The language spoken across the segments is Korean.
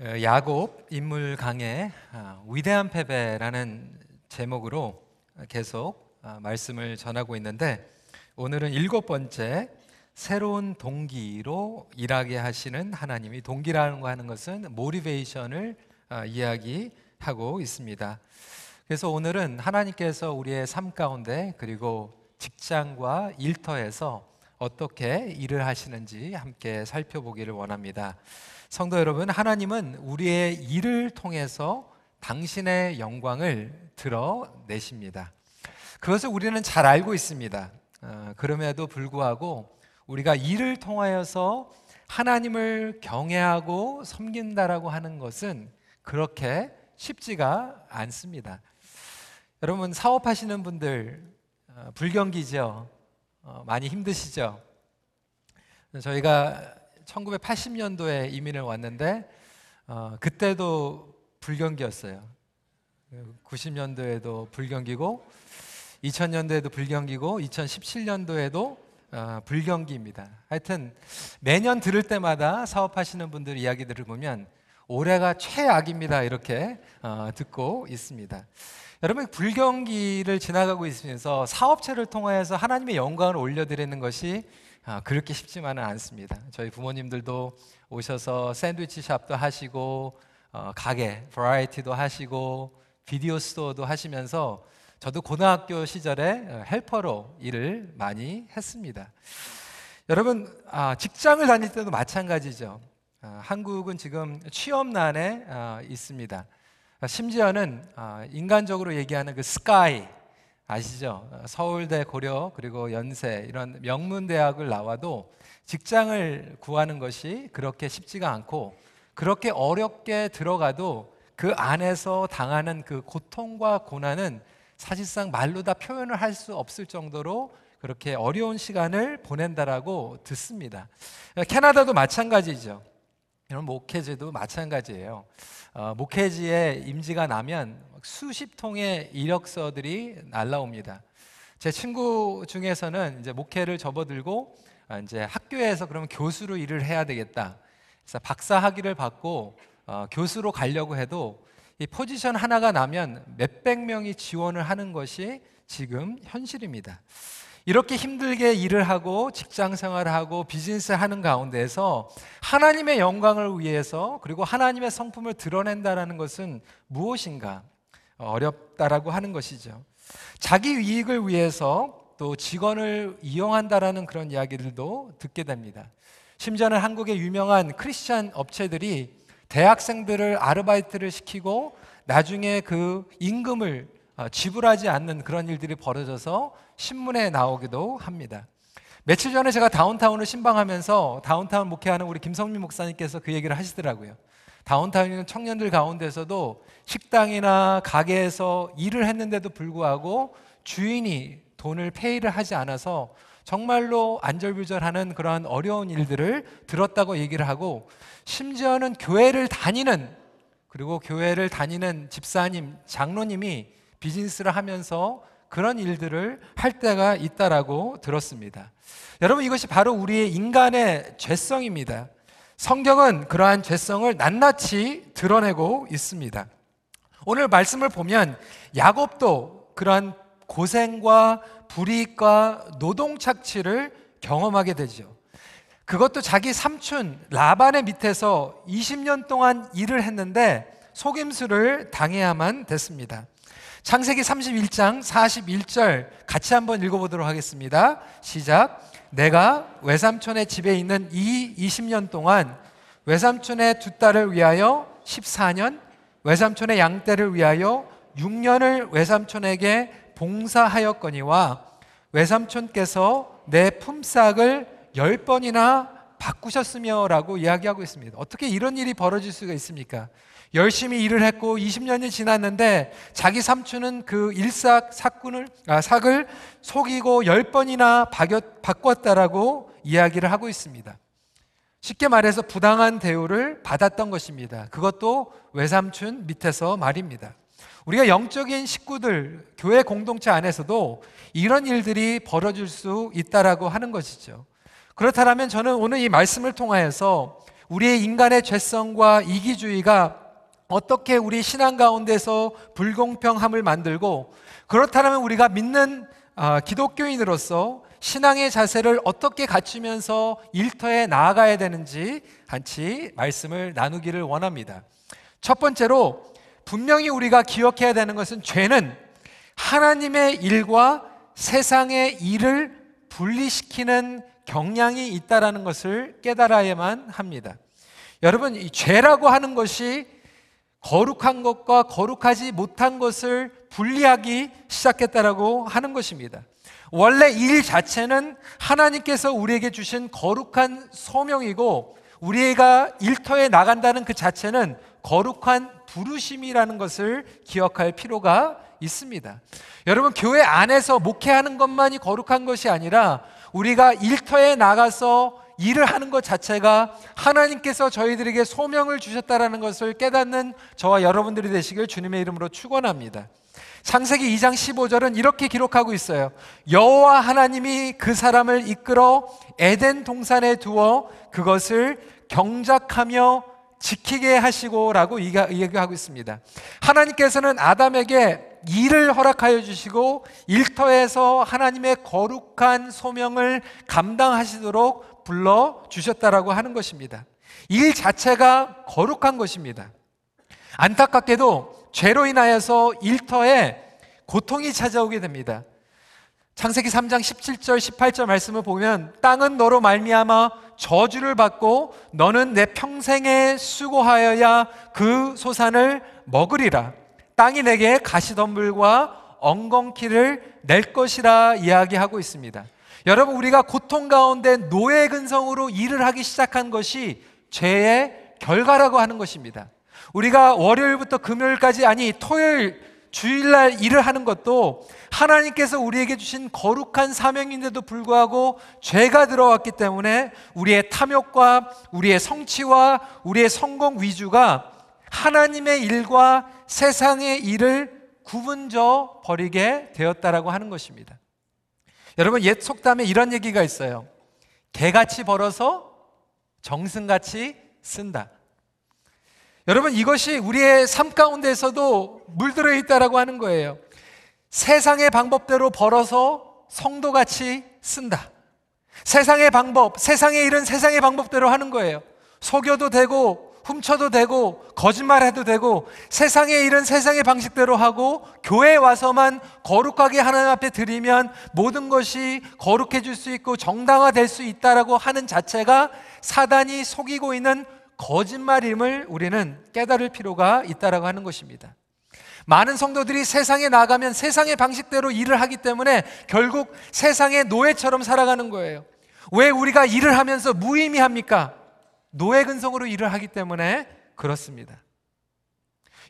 어, 야곱 인물 강의 아, 위대한 패배라는 제목으로 계속 아, 말씀을 전하고 있는데 오늘은 일곱 번째 새로운 동기로 일하게 하시는 하나님이 동기라는 거 하는 것은 모티베이션을 아, 이야기하고 있습니다. 그래서 오늘은 하나님께서 우리의 삶 가운데 그리고 직장과 일터에서 어떻게 일을 하시는지 함께 살펴보기를 원합니다. 성도 여러분, 하나님은 우리의 일을 통해서 당신의 영광을 드러내십니다. 그것을 우리는 잘 알고 있습니다. 어, 그럼에도 불구하고 우리가 일을 통하여서 하나님을 경외하고 섬긴다라고 하는 것은 그렇게 쉽지가 않습니다. 여러분 사업하시는 분들 어, 불경기죠. 어, 많이 힘드시죠. 저희가 1980년도에 이민을 왔는데 어, 그때도 불경기였어요. 90년도에도 불경기고 2000년도에도 불경기고 2017년도에도 어, 불경기입니다. 하여튼 매년 들을 때마다 사업하시는 분들 이야기들을 보면 올해가 최악입니다 이렇게 어, 듣고 있습니다. 여러분 불경기를 지나가고 있으면서 사업체를 통하여서 하나님의 영광을 올려드리는 것이 아, 그렇게 쉽지만은 않습니다. 저희 부모님들도 오셔서 샌드위치 shop도 하시고 어, 가게 variety도 하시고 비디오 스토어도 하시면서 저도 고등학교 시절에 어, helper로 일을 많이 했습니다. 여러분 아, 직장을 다닐 때도 마찬가지죠. 아, 한국은 지금 취업난에 아, 있습니다. 심지어는 아, 인간적으로 얘기하는 그 스카이 아시죠? 서울대, 고려 그리고 연세 이런 명문 대학을 나와도 직장을 구하는 것이 그렇게 쉽지가 않고 그렇게 어렵게 들어가도 그 안에서 당하는 그 고통과 고난은 사실상 말로 다 표현을 할 수 없을 정도로 그렇게 어려운 시간을 보낸다라고 듣습니다. 캐나다도 마찬가지죠. 이런 목회제도 마찬가지예요. 어, 목회지에 임지가 나면 수십 통의 이력서들이 날라옵니다. 제 친구 중에서는 이제 목회를 접어들고 아, 이제 학교에서 그러면 교수로 일을 해야 되겠다. 그래서 박사 학위를 받고 어, 교수로 가려고 해도 이 포지션 하나가 나면 몇백 명이 지원을 하는 것이 지금 현실입니다. 이렇게 힘들게 일을 하고 직장 생활을 하고 비즈니스를 하는 가운데서 하나님의 영광을 위해서 그리고 하나님의 성품을 드러낸다라는 것은 무엇인가 어렵다라고 하는 것이죠. 자기 이익을 위해서 또 직원을 이용한다라는 그런 이야기들도 듣게 됩니다. 심지어는 한국의 유명한 크리스찬 업체들이 대학생들을 아르바이트를 시키고 나중에 그 임금을 어, 지불하지 않는 그런 일들이 벌어져서 신문에 나오기도 합니다. 며칠 전에 제가 다운타운을 신방하면서 다운타운 목회하는 우리 김성민 목사님께서 그 얘기를 하시더라고요. 다운타운에 있는 청년들 가운데서도 식당이나 가게에서 일을 했는데도 불구하고 주인이 돈을 페이를 하지 않아서 정말로 안절부절하는 그러한 어려운 일들을 들었다고 얘기를 하고 심지어는 교회를 다니는 그리고 교회를 다니는 집사님, 장로님이 비즈니스를 하면서 그런 일들을 할 때가 있다라고 들었습니다. 여러분 이것이 바로 우리의 인간의 죄성입니다. 성경은 그러한 죄성을 낱낱이 드러내고 있습니다. 오늘 말씀을 보면 야곱도 그러한 고생과 불이익과 노동 착취를 경험하게 되죠. 그것도 자기 삼촌 라반의 밑에서 20년 동안 일을 했는데 속임수를 당해야만 됐습니다. 창세기 31장 41절 같이 한번 읽어보도록 하겠습니다. 시작. 내가 외삼촌의 집에 있는 이 20년 동안 외삼촌의 두 딸을 위하여 14년, 외삼촌의 양떼를 위하여 6년을 외삼촌에게 봉사하였거니와 외삼촌께서 내 품삯을 10번이나 바꾸셨으며라고 이야기하고 있습니다. 어떻게 이런 일이 벌어질 수가 있습니까? 열심히 일을 했고 20년이 지났는데 자기 삼촌은 그 일삭 사꾼을 아, 삭을 속이고 열 번이나 바꿨다라고 이야기를 하고 있습니다. 쉽게 말해서 부당한 대우를 받았던 것입니다. 그것도 외삼촌 밑에서 말입니다. 우리가 영적인 식구들, 교회 공동체 안에서도 이런 일들이 벌어질 수 있다라고 하는 것이죠. 그렇다면 저는 오늘 이 말씀을 통하여서 우리의 인간의 죄성과 이기주의가 어떻게 우리 신앙 가운데서 불공평함을 만들고 그렇다면 우리가 믿는 아, 기독교인으로서 신앙의 자세를 어떻게 갖추면서 일터에 나아가야 되는지 같이 말씀을 나누기를 원합니다. 첫 번째로 분명히 우리가 기억해야 되는 것은 죄는 하나님의 일과 세상의 일을 분리시키는 경향이 있다라는 것을 깨달아야만 합니다. 여러분, 이 죄라고 하는 것이 거룩한 것과 거룩하지 못한 것을 분리하기 시작했다라고 하는 것입니다. 원래 일 자체는 하나님께서 우리에게 주신 거룩한 소명이고 우리가 일터에 나간다는 그 자체는 거룩한 부르심이라는 것을 기억할 필요가 있습니다. 여러분 교회 안에서 목회하는 것만이 거룩한 것이 아니라 우리가 일터에 나가서 일을 하는 것 자체가 하나님께서 저희들에게 소명을 주셨다라는 것을 깨닫는 저와 여러분들이 되시길 주님의 이름으로 축원합니다. 창세기 2장 15절은 이렇게 기록하고 있어요. 여호와 하나님이 그 사람을 이끌어 에덴 동산에 두어 그것을 경작하며 지키게 하시고라고 얘기하고 있습니다. 하나님께서는 아담에게 일을 허락하여 주시고 일터에서 하나님의 거룩한 소명을 감당하시도록 불러 주셨다라고 하는 것입니다. 일 자체가 거룩한 것입니다. 안타깝게도 죄로 인하여서 일터에 고통이 찾아오게 됩니다. 창세기 3장 17절 18절 말씀을 보면 땅은 너로 말미암아 저주를 받고 너는 내 평생에 수고하여야 그 소산을 먹으리라. 땅이 내게 가시덤불과 엉겅퀴를 낼 것이라 이야기하고 있습니다. 여러분 우리가 고통 가운데 노예 근성으로 일을 하기 시작한 것이 죄의 결과라고 하는 것입니다. 우리가 월요일부터 금요일까지 아니 토요일 주일날 일을 하는 것도 하나님께서 우리에게 주신 거룩한 사명인데도 불구하고 죄가 들어왔기 때문에 우리의 탐욕과 우리의 성취와 우리의 성공 위주가 하나님의 일과 세상의 일을 구분져 버리게 되었다라고 하는 것입니다. 여러분 옛 속담에 이런 얘기가 있어요. 개같이 벌어서 정승같이 쓴다. 여러분 이것이 우리의 삶 가운데서도 물들어 있다라고 하는 거예요. 세상의 방법대로 벌어서 성도같이 쓴다. 세상의 방법, 세상의 일은 세상의 방법대로 하는 거예요. 속여도 되고 훔쳐도 되고 거짓말해도 되고 세상의 일은 세상의 방식대로 하고 교회에 와서만 거룩하게 하나님 앞에 드리면 모든 것이 거룩해질 수 있고 정당화될 수 있다라고 하는 자체가 사단이 속이고 있는 거짓말임을 우리는 깨달을 필요가 있다라고 하는 것입니다. 많은 성도들이 세상에 나가면 세상의 방식대로 일을 하기 때문에 결국 세상의 노예처럼 살아가는 거예요. 왜 우리가 일을 하면서 무의미합니까? 노예 근성으로 일을 하기 때문에 그렇습니다.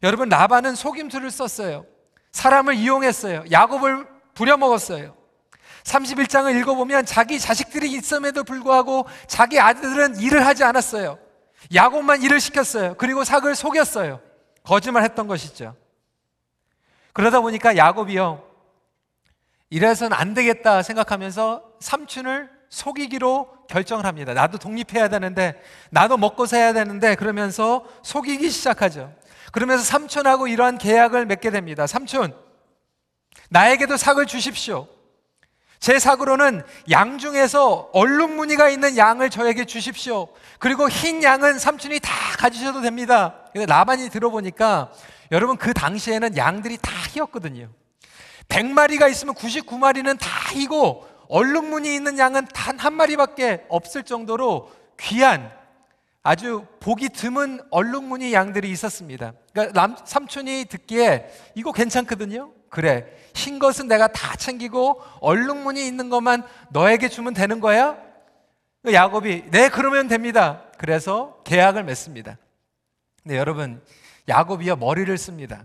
여러분 라반은 속임수를 썼어요. 사람을 이용했어요. 야곱을 부려먹었어요. 31장을 읽어보면 자기 자식들이 있음에도 불구하고 자기 아들들은 일을 하지 않았어요. 야곱만 일을 시켰어요. 그리고 삭을 속였어요. 거짓말 했던 것이죠. 그러다 보니까 야곱이요. 이래서는 안 되겠다 생각하면서 삼촌을 속이기로 결정을 합니다. 나도 독립해야 되는데, 나도 먹고 살아야 되는데, 그러면서 속이기 시작하죠. 그러면서 삼촌하고 이러한 계약을 맺게 됩니다. 삼촌, 나에게도 삭을 주십시오. 제 삭으로는 양 중에서 얼룩 무늬가 있는 양을 저에게 주십시오. 그리고 흰 양은 삼촌이 다 가지셔도 됩니다. 근데 라반이 들어보니까 여러분 그 당시에는 양들이 다 희었거든요. 100마리가 있으면 99마리는 다 희고 얼룩무늬 있는 양은 단 한 마리밖에 없을 정도로 귀한 아주 보기 드문 얼룩무늬 양들이 있었습니다. 그러니까 남, 삼촌이 듣기에 이거 괜찮거든요. 그래. 흰 것은 내가 다 챙기고 얼룩무늬 있는 것만 너에게 주면 되는 거야? 야곱이 네 그러면 됩니다. 그래서 계약을 맺습니다. 네, 여러분 야곱이요 머리를 씁니다.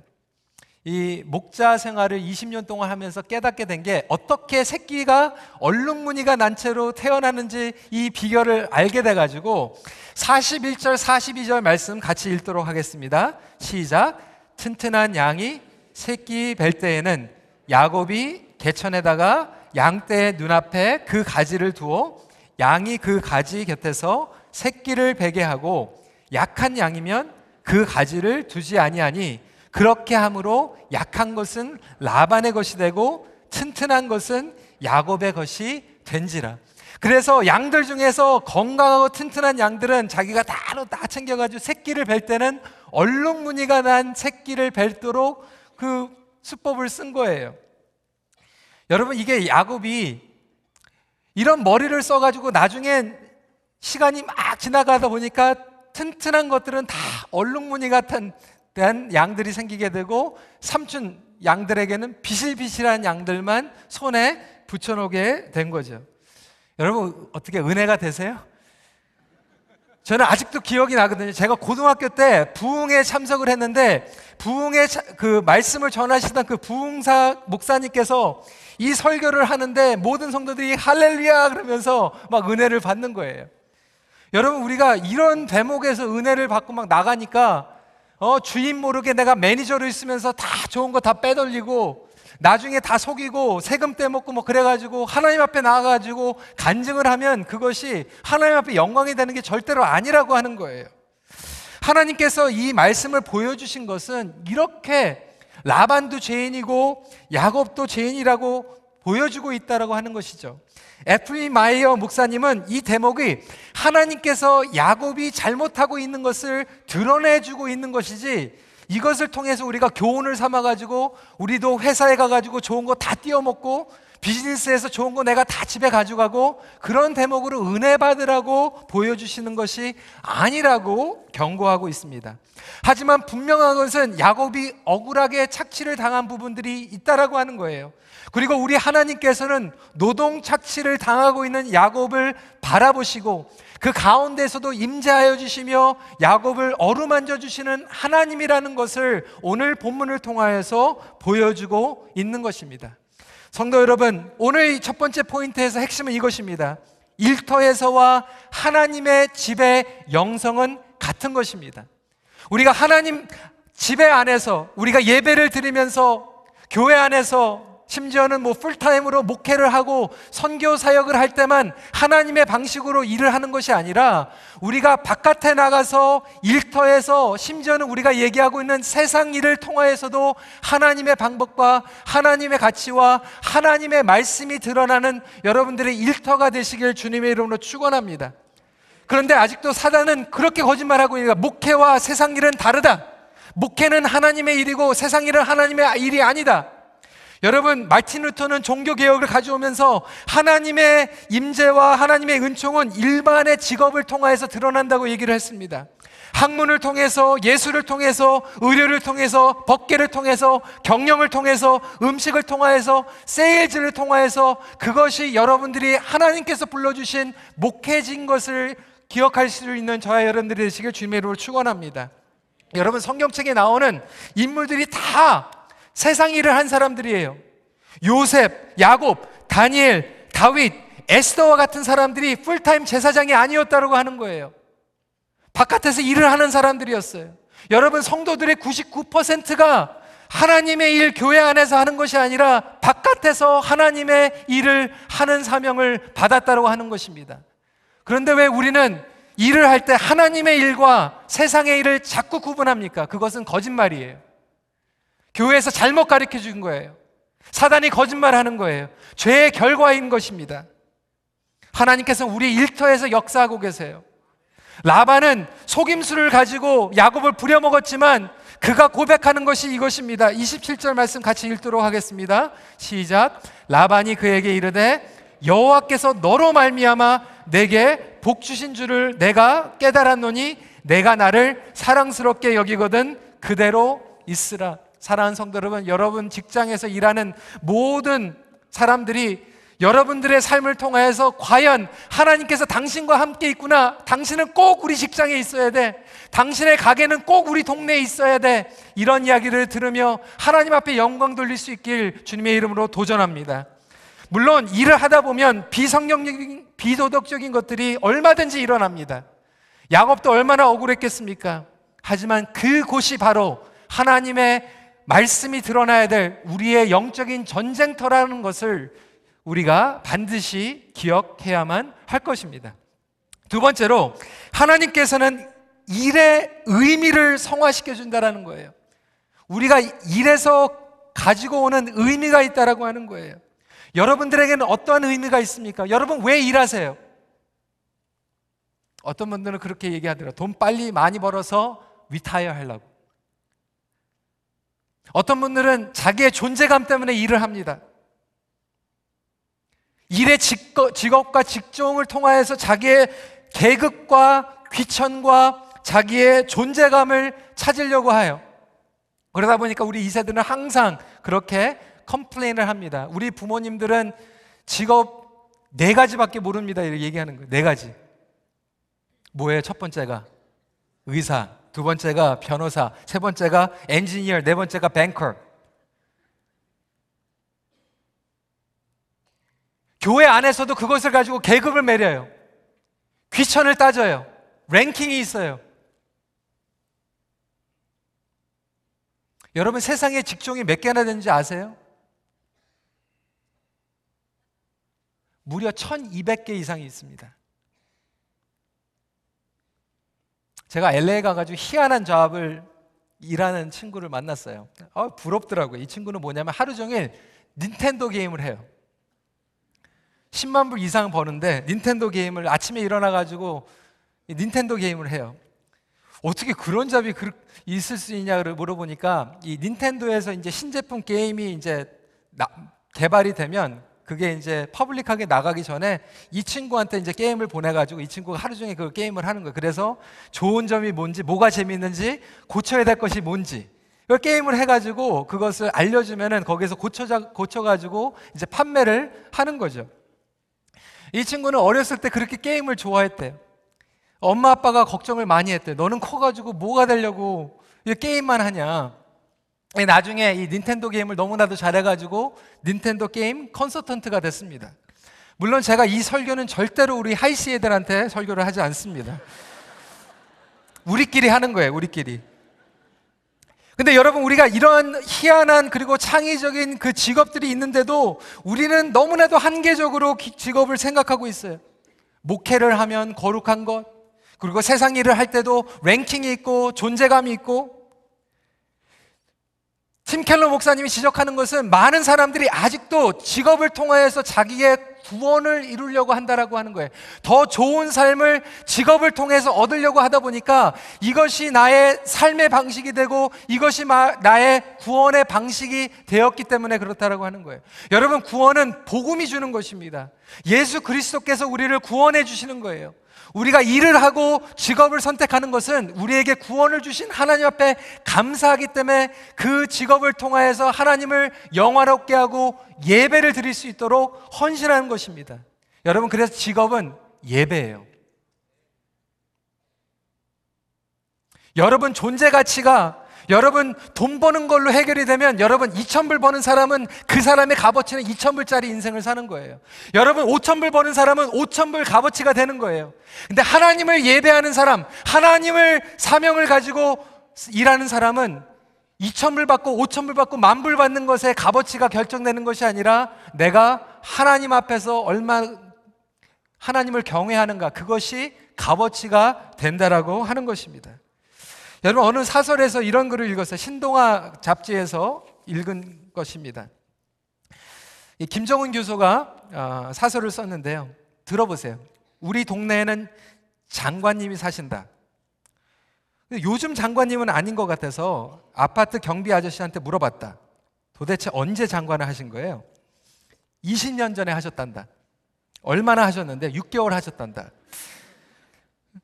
이 목자 생활을 20년 동안 하면서 깨닫게 된 게 어떻게 새끼가 얼룩무늬가 난 채로 태어나는지 이 비결을 알게 돼 가지고 41절 42절 말씀 같이 읽도록 하겠습니다. 시작. 튼튼한 양이 새끼 뵐 때에는 야곱이 개천에다가 양떼의 눈앞에 그 가지를 두어 양이 그 가지 곁에서 새끼를 베게 하고 약한 양이면 그 가지를 두지 아니하니 그렇게 함으로 약한 것은 라반의 것이 되고 튼튼한 것은 야곱의 것이 된지라. 그래서 양들 중에서 건강하고 튼튼한 양들은 자기가 따로 다 챙겨가지고 새끼를 뵐 때는 얼룩무늬가 난 새끼를 뵐도록 그 수법을 쓴 거예요. 여러분 이게 야곱이 이런 머리를 써가지고 나중에 시간이 막 지나가다 보니까 튼튼한 것들은 다 얼룩무늬 같은 양들이 생기게 되고 삼촌 양들에게는 비실비실한 양들만 손에 붙여놓게 된 거죠. 여러분 어떻게 은혜가 되세요? 저는 아직도 기억이 나거든요. 제가 고등학교 때 부흥에 참석을 했는데 부흥의 그 말씀을 전하시던 그 부흥사 목사님께서 이 설교를 하는데 모든 성도들이 할렐루야 그러면서 막 은혜를 받는 거예요. 여러분 우리가 이런 대목에서 은혜를 받고 막 나가니까 어 주인 모르게 내가 매니저로 있으면서 다 좋은 거 다 빼돌리고 나중에 다 속이고 세금 떼먹고 뭐 그래가지고 하나님 앞에 나와가지고 간증을 하면 그것이 하나님 앞에 영광이 되는 게 절대로 아니라고 하는 거예요. 하나님께서 이 말씀을 보여주신 것은 이렇게 라반도 죄인이고 야곱도 죄인이라고 보여주고 있다라고 하는 것이죠. F.B. 마이어 목사님은 이 대목이 하나님께서 야곱이 잘못하고 있는 것을 드러내주고 있는 것이지 이것을 통해서 우리가 교훈을 삼아가지고 우리도 회사에 가가지고 좋은 거 다 띄어먹고 비즈니스에서 좋은 거 내가 다 집에 가져가고 그런 대목으로 은혜 받으라고 보여주시는 것이 아니라고 경고하고 있습니다. 하지만 분명한 것은 야곱이 억울하게 착취를 당한 부분들이 있다라고 하는 거예요. 그리고 우리 하나님께서는 노동 착취를 당하고 있는 야곱을 바라보시고 그 가운데서도 임재하여 주시며 야곱을 어루만져 주시는 하나님이라는 것을 오늘 본문을 통하여서 보여주고 있는 것입니다. 성도 여러분, 오늘 첫 번째 포인트에서 핵심은 이것입니다. 일터에서와 하나님의 집의 영성은 같은 것입니다. 우리가 하나님 집회 안에서 우리가 예배를 드리면서 교회 안에서 심지어는 뭐 풀타임으로 목회를 하고 선교 사역을 할 때만 하나님의 방식으로 일을 하는 것이 아니라 우리가 바깥에 나가서 일터에서 심지어는 우리가 얘기하고 있는 세상 일을 통하여서도 하나님의 방법과 하나님의 가치와 하나님의 말씀이 드러나는 여러분들의 일터가 되시길 주님의 이름으로 축원합니다. 그런데 아직도 사단은 그렇게 거짓말하고 있니까 목회와 세상 일은 다르다. 목회는 하나님의 일이고 세상 일은 하나님의 일이 아니다. 여러분 마틴 루터는 종교 개혁을 가져오면서 하나님의 임재와 하나님의 은총은 일반의 직업을 통하여서 드러난다고 얘기를 했습니다. 학문을 통해서 예술을 통해서 의료를 통해서 법계를 통해서 경영을 통해서 음식을 통하여서 세일즈를 통하여서 그것이 여러분들이 하나님께서 불러주신 목회진 것을 기억할 수 있는 저와 여러분들이 되시길 주님의 이름으로 축원합니다. 여러분 성경책에 나오는 인물들이 다 세상 일을 한 사람들이에요. 요셉, 야곱, 다니엘, 다윗, 에스더와 같은 사람들이 풀타임 제사장이 아니었다고 하는 거예요. 바깥에서 일을 하는 사람들이었어요. 여러분 성도들의 99%가 하나님의 일 교회 안에서 하는 것이 아니라 바깥에서 하나님의 일을 하는 사명을 받았다고 하는 것입니다. 그런데 왜 우리는 일을 할 때 하나님의 일과 세상의 일을 자꾸 구분합니까? 그것은 거짓말이에요. 교회에서 잘못 가르쳐 준 거예요. 사단이 거짓말 하는 거예요. 죄의 결과인 것입니다. 하나님께서 우리 일터에서 역사하고 계세요. 라반은 속임수를 가지고 야곱을 부려먹었지만 그가 고백하는 것이 이것입니다. 27절 말씀 같이 읽도록 하겠습니다. 시작. 라반이 그에게 이르되 여호와께서 너로 말미암아 내게 복 주신 줄을 내가 깨달았노니 내가 나를 사랑스럽게 여기거든 그대로 있으라. 사랑하는 성도 여러분, 여러분 직장에서 일하는 모든 사람들이 여러분들의 삶을 통해서 과연 하나님께서 당신과 함께 있구나. 당신은 꼭 우리 직장에 있어야 돼. 당신의 가게는 꼭 우리 동네에 있어야 돼. 이런 이야기를 들으며 하나님 앞에 영광 돌릴 수 있길 주님의 이름으로 도전합니다. 물론 일을 하다 보면 비성경적인 비도덕적인 것들이 얼마든지 일어납니다. 야곱도 얼마나 억울했겠습니까? 하지만 그곳이 바로 하나님의 말씀이 드러나야 될 우리의 영적인 전쟁터라는 것을 우리가 반드시 기억해야만 할 것입니다. 두 번째로 하나님께서는 일의 의미를 성화시켜 준다라는 거예요. 우리가 일에서 가지고 오는 의미가 있다라고 하는 거예요. 여러분들에게는 어떠한 의미가 있습니까? 여러분 왜 일하세요? 어떤 분들은 그렇게 얘기하더라고요. 돈 빨리 많이 벌어서 위타이어 하려고. 어떤 분들은 자기의 존재감 때문에 일을 합니다. 일의 직업 과 직종을 통하여서 자기의 계급과 귀천과 자기의 존재감을 찾으려고 하요. 그러다 보니까 우리 2세들은 항상 그렇게 컴플레인을 합니다. 우리 부모님들은 직업 네 가지밖에 모릅니다. 이렇게 얘기하는 거예요. 네 가지. 뭐예요? 첫 번째가 의사, 두 번째가 변호사, 세 번째가 엔지니어, 네 번째가 뱅커. 교회 안에서도 그것을 가지고 계급을 매려요. 귀천을 따져요. 랭킹이 있어요. 여러분 세상에 직종이 몇 개나 되는지 아세요? 무려 1200개 이상이 있습니다. 제가 LA 가가지고 희한한 잡을 일하는 친구를 만났어요. 어, 부럽더라고요. 이 친구는 뭐냐면 하루 종일 닌텐도 게임을 해요. 10만 불 이상 버는데 닌텐도 게임을 아침에 일어나가지고 닌텐도 게임을 해요. 어떻게 그런 잡이 있을 수 있냐를 물어보니까 이 닌텐도에서 이제 신제품 게임이 이제 개발이 되면 그게 이제 퍼블릭하게 나가기 전에 이 친구한테 이제 게임을 보내가지고 이 친구가 하루 종일 그 게임을 하는 거예요. 그래서 좋은 점이 뭔지, 뭐가 재밌는지, 고쳐야 될 것이 뭔지. 그 게임을 해가지고 그것을 알려주면은 거기서 고쳐, 고쳐가지고 이제 판매를 하는 거죠. 이 친구는 어렸을 때 그렇게 게임을 좋아했대요. 엄마 아빠가 걱정을 많이 했대요. 너는 커가지고 뭐가 되려고 게임만 하냐. 나중에 이 닌텐도 게임을 너무나도 잘해가지고 닌텐도 게임 컨서턴트가 됐습니다. 물론 제가 이 설교는 절대로 우리 하이시 애들한테 설교를 하지 않습니다. 우리끼리 하는 거예요, 우리끼리. 근데 여러분, 우리가 이런 희한한 그리고 창의적인 그 직업들이 있는데도 우리는 너무나도 한계적으로 직업을 생각하고 있어요. 목회를 하면 거룩한 것, 그리고 세상 일을 할 때도 랭킹이 있고 존재감이 있고 팀 켈러 목사님이 지적하는 것은 많은 사람들이 아직도 직업을 통하여서 자기의 구원을 이루려고 한다라고 하는 거예요. 더 좋은 삶을 직업을 통해서 얻으려고 하다 보니까 이것이 나의 삶의 방식이 되고 이것이 나의 구원의 방식이 되었기 때문에 그렇다라고 하는 거예요. 여러분 구원은 복음이 주는 것입니다. 예수 그리스도께서 우리를 구원해 주시는 거예요. 우리가 일을 하고 직업을 선택하는 것은 우리에게 구원을 주신 하나님 앞에 감사하기 때문에 그 직업을 통하여서 하나님을 영화롭게 하고 예배를 드릴 수 있도록 헌신하는 것입니다. 여러분, 그래서 직업은 예배예요. 여러분 존재 가치가 여러분 돈 버는 걸로 해결이 되면 여러분 2천불 버는 사람은 그 사람의 값어치는 2천불짜리 인생을 사는 거예요. 여러분 5천불 버는 사람은 5천불 값어치가 되는 거예요. 근데 하나님을 예배하는 사람, 하나님을 사명을 가지고 일하는 사람은 2천불 받고 5천불 받고 만불 받는 것에 값어치가 결정되는 것이 아니라 내가 하나님 앞에서 얼마 하나님을 경외하는가 그것이 값어치가 된다라고 하는 것입니다. 여러분 어느 사설에서 이런 글을 읽었어요. 신동아 잡지에서 읽은 것입니다. 김정은 교수가 어, 사설을 썼는데요. 들어보세요. 우리 동네에는 장관님이 사신다. 요즘 장관님은 아닌 것 같아서 아파트 경비 아저씨한테 물어봤다. 도대체 언제 장관을 하신 거예요? 20년 전에 하셨단다. 얼마나 하셨는데 6개월 하셨단다.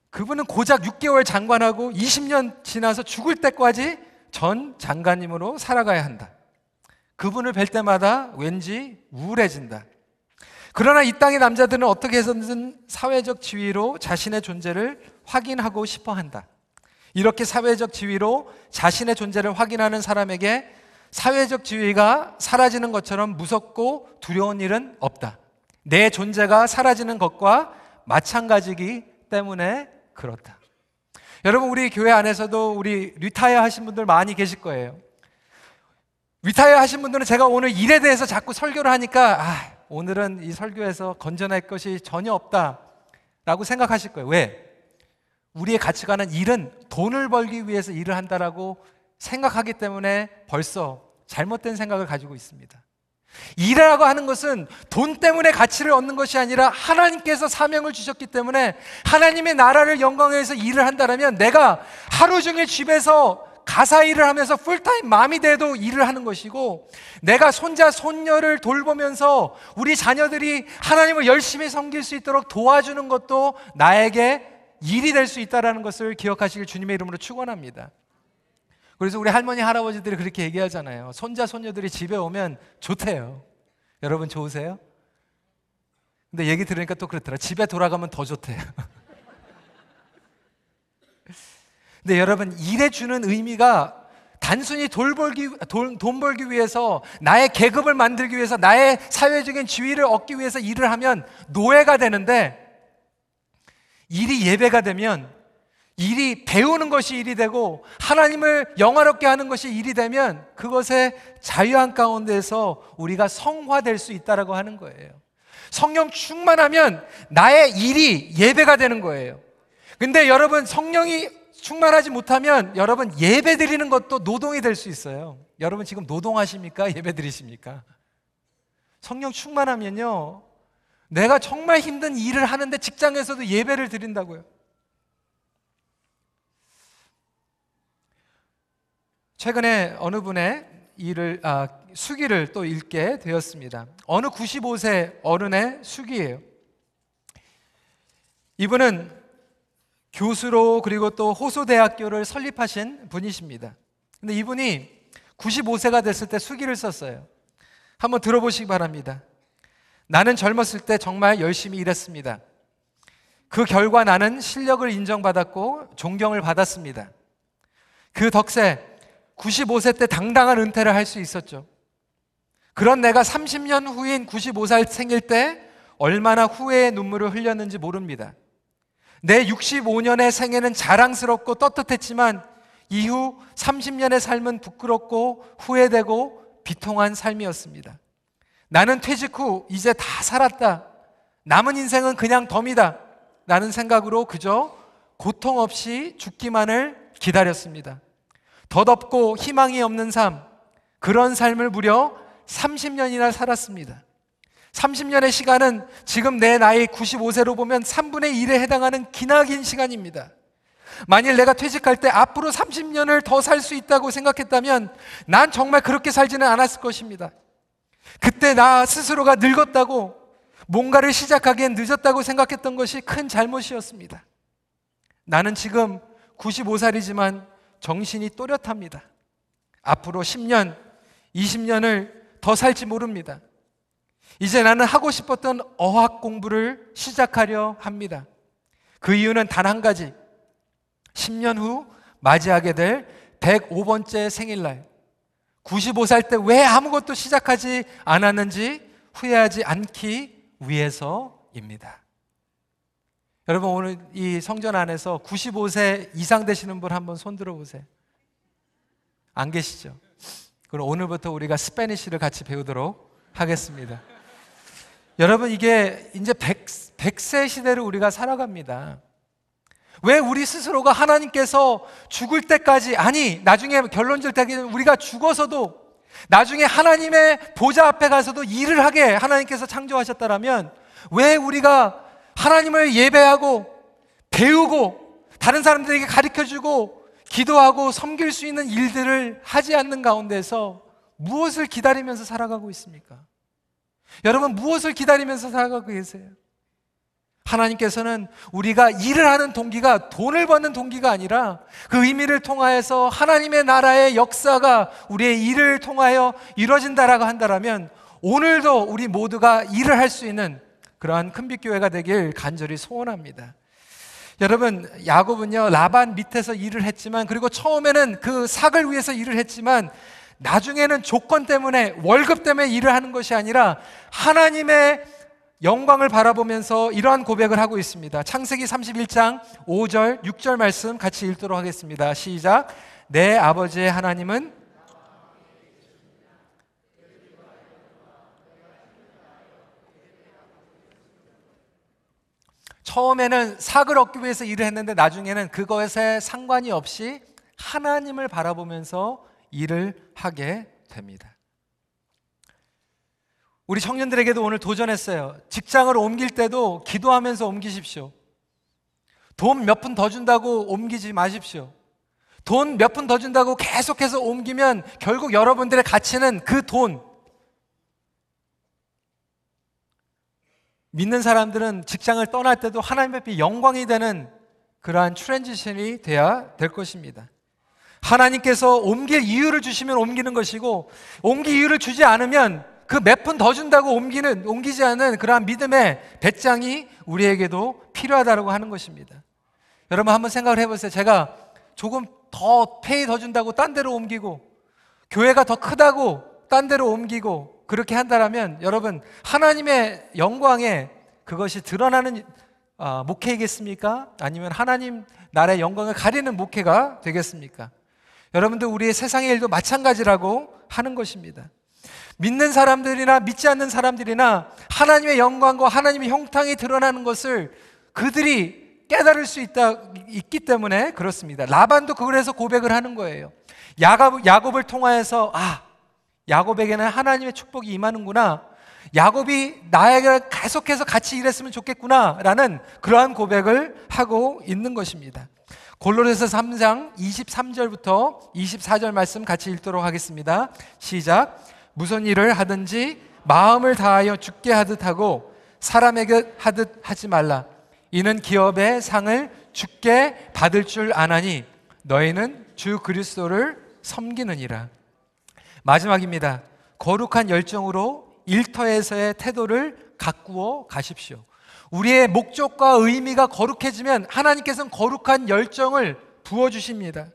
그분은 고작 6개월 장관하고 20년 지나서 죽을 때까지 전 장관님으로 살아가야 한다. 그분을 뵐 때마다 왠지 우울해진다. 그러나 이 땅의 남자들은 어떻게 해서든 사회적 지위로 자신의 존재를 확인하고 싶어 한다. 이렇게 사회적 지위로 자신의 존재를 확인하는 사람에게 사회적 지위가 사라지는 것처럼 무섭고 두려운 일은 없다. 내 존재가 사라지는 것과 마찬가지기 때문에 그렇다. 여러분 우리 교회 안에서도 우리 retire 하신 분들 많이 계실 거예요. retire 하신 분들은 제가 오늘 일에 대해서 자꾸 설교를 하니까 아, 오늘은 이 설교에서 건져갈 것이 전혀 없다 라고 생각하실 거예요. 왜? 우리의 가치관은 일은 돈을 벌기 위해서 일을 한다라고 생각하기 때문에 벌써 잘못된 생각을 가지고 있습니다. 일이라고 하는 것은 돈 때문에 가치를 얻는 것이 아니라 하나님께서 사명을 주셨기 때문에 하나님의 나라를 영광해서 일을 한다면 내가 하루 종일 집에서 가사 일을 하면서 풀타임 맘이 돼도 일을 하는 것이고 내가 손자 손녀를 돌보면서 우리 자녀들이 하나님을 열심히 섬길 수 있도록 도와주는 것도 나에게 일이 될 수 있다라는 것을 기억하시길 주님의 이름으로 축원합니다. 그래서 우리 할머니 할아버지들이 그렇게 얘기하잖아요. 손자 손녀들이 집에 오면 좋대요. 여러분 좋으세요? 근데 얘기 들으니까 또 그렇더라. 집에 돌아가면 더 좋대요. 근데 여러분 일해 주는 의미가 단순히 돈 벌기, 돈, 돈 벌기 위해서 나의 계급을 만들기 위해서 나의 사회적인 지위를 얻기 위해서 일을 하면 노예가 되는데 일이 예배가 되면 일이 배우는 것이 일이 되고 하나님을 영화롭게 하는 것이 일이 되면 그것의 자유한 가운데서 우리가 성화될 수 있다라고 하는 거예요. 성령 충만하면 나의 일이 예배가 되는 거예요. 근데 여러분 성령이 충만하지 못하면 여러분 예배 드리는 것도 노동이 될 수 있어요. 여러분 지금 노동하십니까? 예배 드리십니까? 성령 충만하면요. 내가 정말 힘든 일을 하는데 직장에서도 예배를 드린다고요. 최근에 어느 분의 일을 아, 수기를 또 읽게 되었습니다. 어느 95세 어른의 수기예요. 이분은 교수로 그리고 또 호소대학교를 설립하신 분이십니다. 근데 이분이 95세가 됐을 때 수기를 썼어요. 한번 들어보시기 바랍니다. 나는 젊었을 때 정말 열심히 일했습니다. 그 결과 나는 실력을 인정받았고 존경을 받았습니다. 그 덕세 95세 때 당당한 은퇴를 할 수 있었죠. 그런 내가 30년 후인 95살 생일 때 얼마나 후회의 눈물을 흘렸는지 모릅니다. 내 65년의 생애는 자랑스럽고 떳떳했지만 이후 30년의 삶은 부끄럽고 후회되고 비통한 삶이었습니다. 나는 퇴직 후 이제 다 살았다. 남은 인생은 그냥 덤이다. 라는 생각으로 그저 고통 없이 죽기만을 기다렸습니다. 덧없고 희망이 없는 삶, 그런 삶을 무려 30년이나 살았습니다. 30년의 시간은 지금 내 나이 95세로 보면 3분의 1에 해당하는 기나긴 시간입니다. 만일 내가 퇴직할 때 앞으로 30년을 더 살 수 있다고 생각했다면 난 정말 그렇게 살지는 않았을 것입니다. 그때 나 스스로가 늙었다고 뭔가를 시작하기엔 늦었다고 생각했던 것이 큰 잘못이었습니다. 나는 지금 95살이지만 정신이 또렷합니다. 앞으로 10년, 20년을 더 살지 모릅니다. 이제 나는 하고 싶었던 어학 공부를 시작하려 합니다. 그 이유는 단 한 가지. 10년 후 맞이하게 될 105번째 생일날. 95살 때 왜 아무것도 시작하지 않았는지 후회하지 않기 위해서입니다. 여러분 오늘 이 성전 안에서 95세 이상 되시는 분 한번 손 들어 보세요. 안 계시죠? 그럼 오늘부터 우리가 스페니쉬를 같이 배우도록 하겠습니다. 여러분 이게 이제 100, 100 세 시대를 우리가 살아갑니다. 왜 우리 스스로가 하나님께서 죽을 때까지 아니 나중에 결론 질 때까지 우리가 죽어서도 나중에 하나님의 보좌 앞에 가서도 일을 하게 하나님께서 창조하셨다라면 왜 우리가 하나님을 예배하고 배우고 다른 사람들에게 가르쳐 주고 기도하고 섬길 수 있는 일들을 하지 않는 가운데서 무엇을 기다리면서 살아가고 있습니까? 여러분 무엇을 기다리면서 살아가고 계세요? 하나님께서는 우리가 일을 하는 동기가 돈을 버는 동기가 아니라 그 의미를 통하여서 하나님의 나라의 역사가 우리의 일을 통하여 이루어진다라고 한다면 오늘도 우리 모두가 일을 할 수 있는 그러한 큰빛 교회가 되길 간절히 소원합니다. 여러분 야곱은요 라반 밑에서 일을 했지만 그리고 처음에는 그 삭을 위해서 일을 했지만 나중에는 조건 때문에 월급 때문에 일을 하는 것이 아니라 하나님의 영광을 바라보면서 이러한 고백을 하고 있습니다. 창세기 31장 5절, 6절 말씀 같이 읽도록 하겠습니다. 시작. 내 아버지의 하나님은 처음에는 삭을 얻기 위해서 일을 했는데 나중에는 그것에 상관이 없이 하나님을 바라보면서 일을 하게 됩니다. 우리 청년들에게도 오늘 도전했어요. 직장을 옮길 때도 기도하면서 옮기십시오. 돈 몇 푼 더 준다고 옮기지 마십시오. 돈 몇 푼 더 준다고 계속해서 옮기면 결국 여러분들의 가치는 그 돈. 믿는 사람들은 직장을 떠날 때도 하나님 앞에 영광이 되는 그러한 transition이 돼야 될 것입니다. 하나님께서 옮길 이유를 주시면 옮기는 것이고 옮길 이유를 주지 않으면 그 몇 푼 더 준다고 옮기는 옮기지 않은 그러한 믿음의 배짱이 우리에게도 필요하다고 하는 것입니다. 여러분 한번 생각을 해보세요. 제가 조금 더 pay 더 준다고 딴 데로 옮기고 교회가 더 크다고 딴 데로 옮기고 그렇게 한다라면 여러분 하나님의 영광에 그것이 드러나는 아, 목회이겠습니까? 아니면 하나님 나라의 영광을 가리는 목회가 되겠습니까? 여러분들 우리의 세상의 일도 마찬가지라고 하는 것입니다. 믿는 사람들이나 믿지 않는 사람들이나 하나님의 영광과 하나님의 형탕이 드러나는 것을 그들이 깨달을 수 있다, 있기 때문에 그렇습니다. 라반도 그래서 고백을 하는 거예요. 야곱, 야곱을 통하여서, 아, 야곱에게는 하나님의 축복이 임하는구나. 야곱이 나에게 계속해서 같이 일했으면 좋겠구나. 라는 그러한 고백을 하고 있는 것입니다. 골로새서 3장 23절부터 24절 말씀 같이 읽도록 하겠습니다. 시작. 무슨 일을 하든지 마음을 다하여 죽게 하듯 하고 사람에게 하듯 하지 말라. 이는 기업의 상을 죽게 받을 줄 아나니 너희는 주 그리스도를 섬기느니라. 마지막입니다. 거룩한 열정으로 일터에서의 태도를 가꾸어 가십시오. 우리의 목적과 의미가 거룩해지면 하나님께서는 거룩한 열정을 부어주십니다.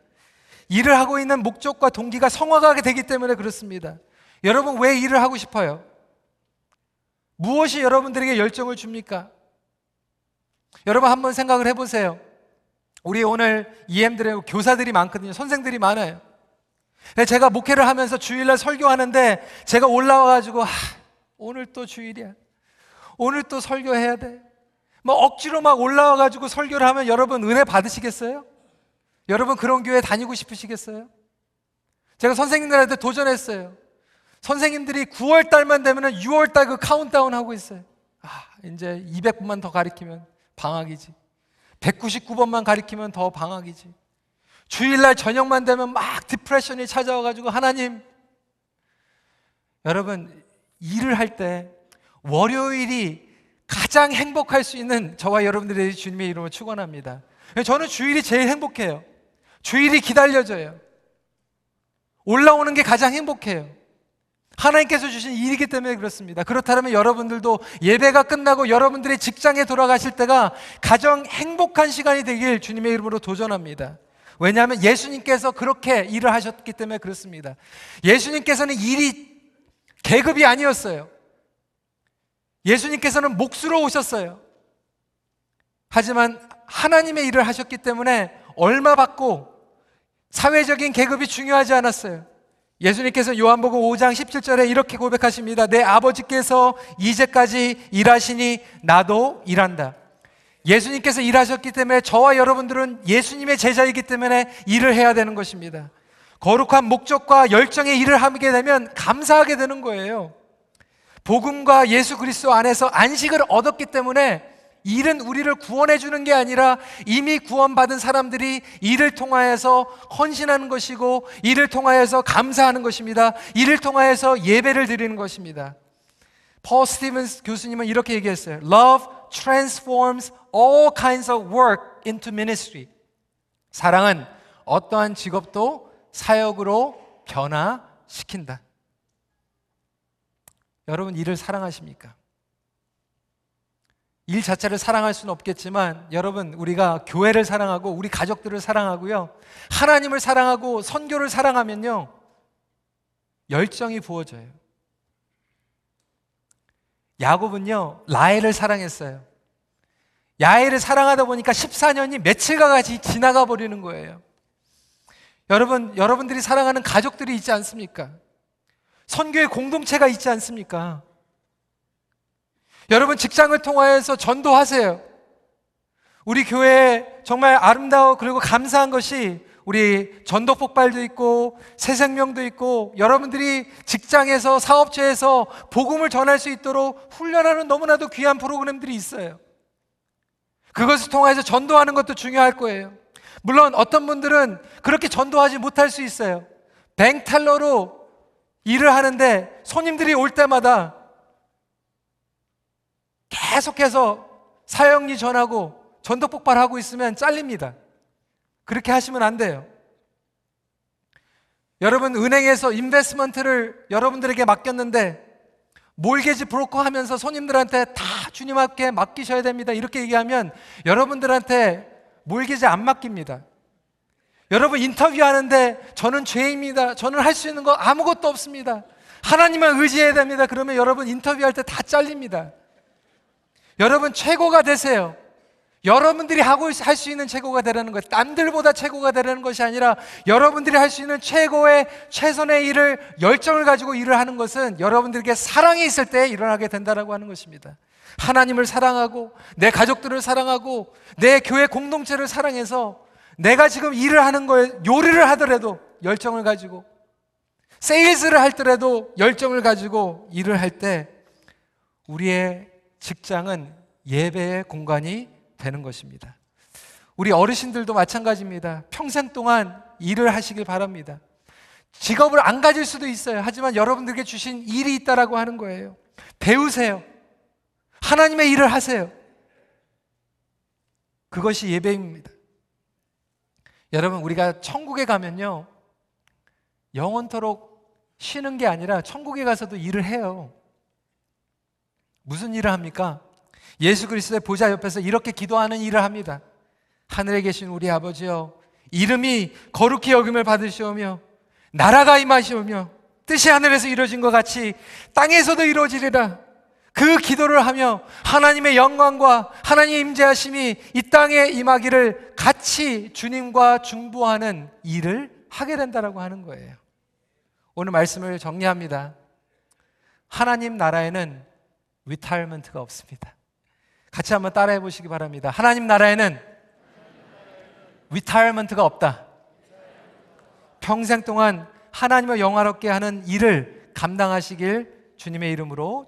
일을 하고 있는 목적과 동기가 성화가 되기 때문에 그렇습니다. 여러분, 왜 일을 하고 싶어요? 무엇이 여러분들에게 열정을 줍니까? 여러분, 한번 생각을 해보세요. 우리 오늘 EM들의 교사들이 많거든요. 선생들이 많아요. 제가 목회를 하면서 주일날 설교하는데 제가 올라와가지고, 아, 오늘 또 주일이야. 오늘 또 설교해야 돼. 뭐 억지로 막 올라와가지고 설교를 하면 여러분 은혜 받으시겠어요? 여러분 그런 교회 다니고 싶으시겠어요? 제가 선생님들한테 도전했어요. 선생님들이 9월 달만 되면 6월 달 그 카운트다운 하고 있어요. 아, 이제 200분만 더 가리키면 방학이지. 199번만 가리키면 더 방학이지. 주일날 저녁만 되면 막 디프레션이 찾아와가지고 하나님, 여러분 일을 할 때 월요일이 가장 행복할 수 있는 저와 여러분들의 주님의 이름을 축원합니다. 저는 주일이 제일 행복해요. 주일이 기다려져요. 올라오는 게 가장 행복해요. 하나님께서 주신 일이기 때문에 그렇습니다. 그렇다면 여러분들도 예배가 끝나고 여러분들의 직장에 돌아가실 때가 가장 행복한 시간이 되길 주님의 이름으로 도전합니다. 왜냐하면 예수님께서 그렇게 일을 하셨기 때문에 그렇습니다. 예수님께서는 일이 계급이 아니었어요. 예수님께서는 몫으로 오셨어요. 하지만 하나님의 일을 하셨기 때문에 얼마 받고 사회적인 계급이 중요하지 않았어요. 예수님께서 요한복음 5장 17절에 이렇게 고백하십니다. 내 아버지께서 이제까지 일하시니 나도 일한다. 예수님께서 일하셨기 때문에 저와 여러분들은 예수님의 제자이기 때문에 일을 해야 되는 것입니다. 거룩한 목적과 열정의 일을 하게 되면 감사하게 되는 거예요. 복음과 예수 그리스도 안에서 안식을 얻었기 때문에 일은 우리를 구원해 주는 게 아니라 이미 구원받은 사람들이 이를 통하여서 헌신하는 것이고 이를 통하여서 감사하는 것입니다. 이를 통하여서 예배를 드리는 것입니다. 퍼 스티븐스 교수님은 이렇게 얘기했어요. Love transforms all kinds of work into ministry. 사랑은 어떠한 직업도 사역으로 변화시킨다. 여러분 일을 사랑하십니까? 일 자체를 사랑할 수는 없겠지만 여러분 우리가 교회를 사랑하고 우리 가족들을 사랑하고요. 하나님을 사랑하고 선교를 사랑하면요. 열정이 부어져요. 야곱은요. 라헬을 사랑했어요. 야엘을 사랑하다 보니까 14년이 며칠과 같이 지나가 버리는 거예요. 여러분, 여러분들이 사랑하는 가족들이 있지 않습니까? 선교의 공동체가 있지 않습니까? 여러분 직장을 통하여서 전도하세요. 우리 교회에 정말 아름다워 그리고 감사한 것이 우리 전도 폭발도 있고 새 생명도 있고 여러분들이 직장에서 사업체에서 복음을 전할 수 있도록 훈련하는 너무나도 귀한 프로그램들이 있어요. 그것을 통해서 전도하는 것도 중요할 거예요. 물론 어떤 분들은 그렇게 전도하지 못할 수 있어요. 뱅탈러로 일을 하는데 손님들이 올 때마다 계속해서 사형리 전하고 전도 폭발하고 있으면 잘립니다. 그렇게 하시면 안 돼요. 여러분 은행에서 인베스먼트를 여러분들에게 맡겼는데 몰개지 브로커 하면서 손님들한테 다 주님 앞에 맡기셔야 됩니다. 이렇게 얘기하면 여러분들한테 몰개지 안 맡깁니다. 여러분 인터뷰하는데 저는 죄입니다. 저는 할 수 있는 거 아무것도 없습니다. 하나님만 의지해야 됩니다. 그러면 여러분 인터뷰할 때 다 잘립니다. 여러분 최고가 되세요. 여러분들이 하고 할 수 있는 최고가 되라는 것, 남들보다 최고가 되라는 것이 아니라 여러분들이 할 수 있는 최고의 최선의 일을 열정을 가지고 일을 하는 것은 여러분들에게 사랑이 있을 때 일어나게 된다라고 하는 것입니다. 하나님을 사랑하고 내 가족들을 사랑하고 내 교회 공동체를 사랑해서 내가 지금 일을 하는 거에 요리를 하더라도 열정을 가지고 세일즈를 할더라도 열정을 가지고 일을 할 때 우리의 직장은 예배의 공간이 되는 것입니다. 우리 어르신들도 마찬가지입니다. 평생 동안 일을 하시길 바랍니다. 직업을 안 가질 수도 있어요. 하지만 여러분들에게 주신 일이 있다라고 하는 거예요. 배우세요. 하나님의 일을 하세요. 그것이 예배입니다. 여러분, 우리가 천국에 가면요. 영원토록 쉬는 게 아니라 천국에 가서도 일을 해요. 무슨 일을 합니까? 예수 그리스도의 보좌 옆에서 이렇게 기도하는 일을 합니다. 하늘에 계신 우리 아버지여, 이름이 거룩히 여김을 받으시오며, 나라가 임하시오며, 뜻이 하늘에서 이루어진 것 같이 땅에서도 이루어지리라. 그 기도를 하며 하나님의 영광과 하나님의 임재하심이 이 땅에 임하기를 같이 주님과 중보하는 일을 하게 된다라고 하는 거예요. 오늘 말씀을 정리합니다. 하나님 나라에는 위타일먼트가 없습니다. 같이 한번 따라해 보시기 바랍니다. 하나님 나라에는 위타일먼트가 없다. 평생 동안 하나님을 영화롭게 하는 일을 감당하시길 주님의 이름으로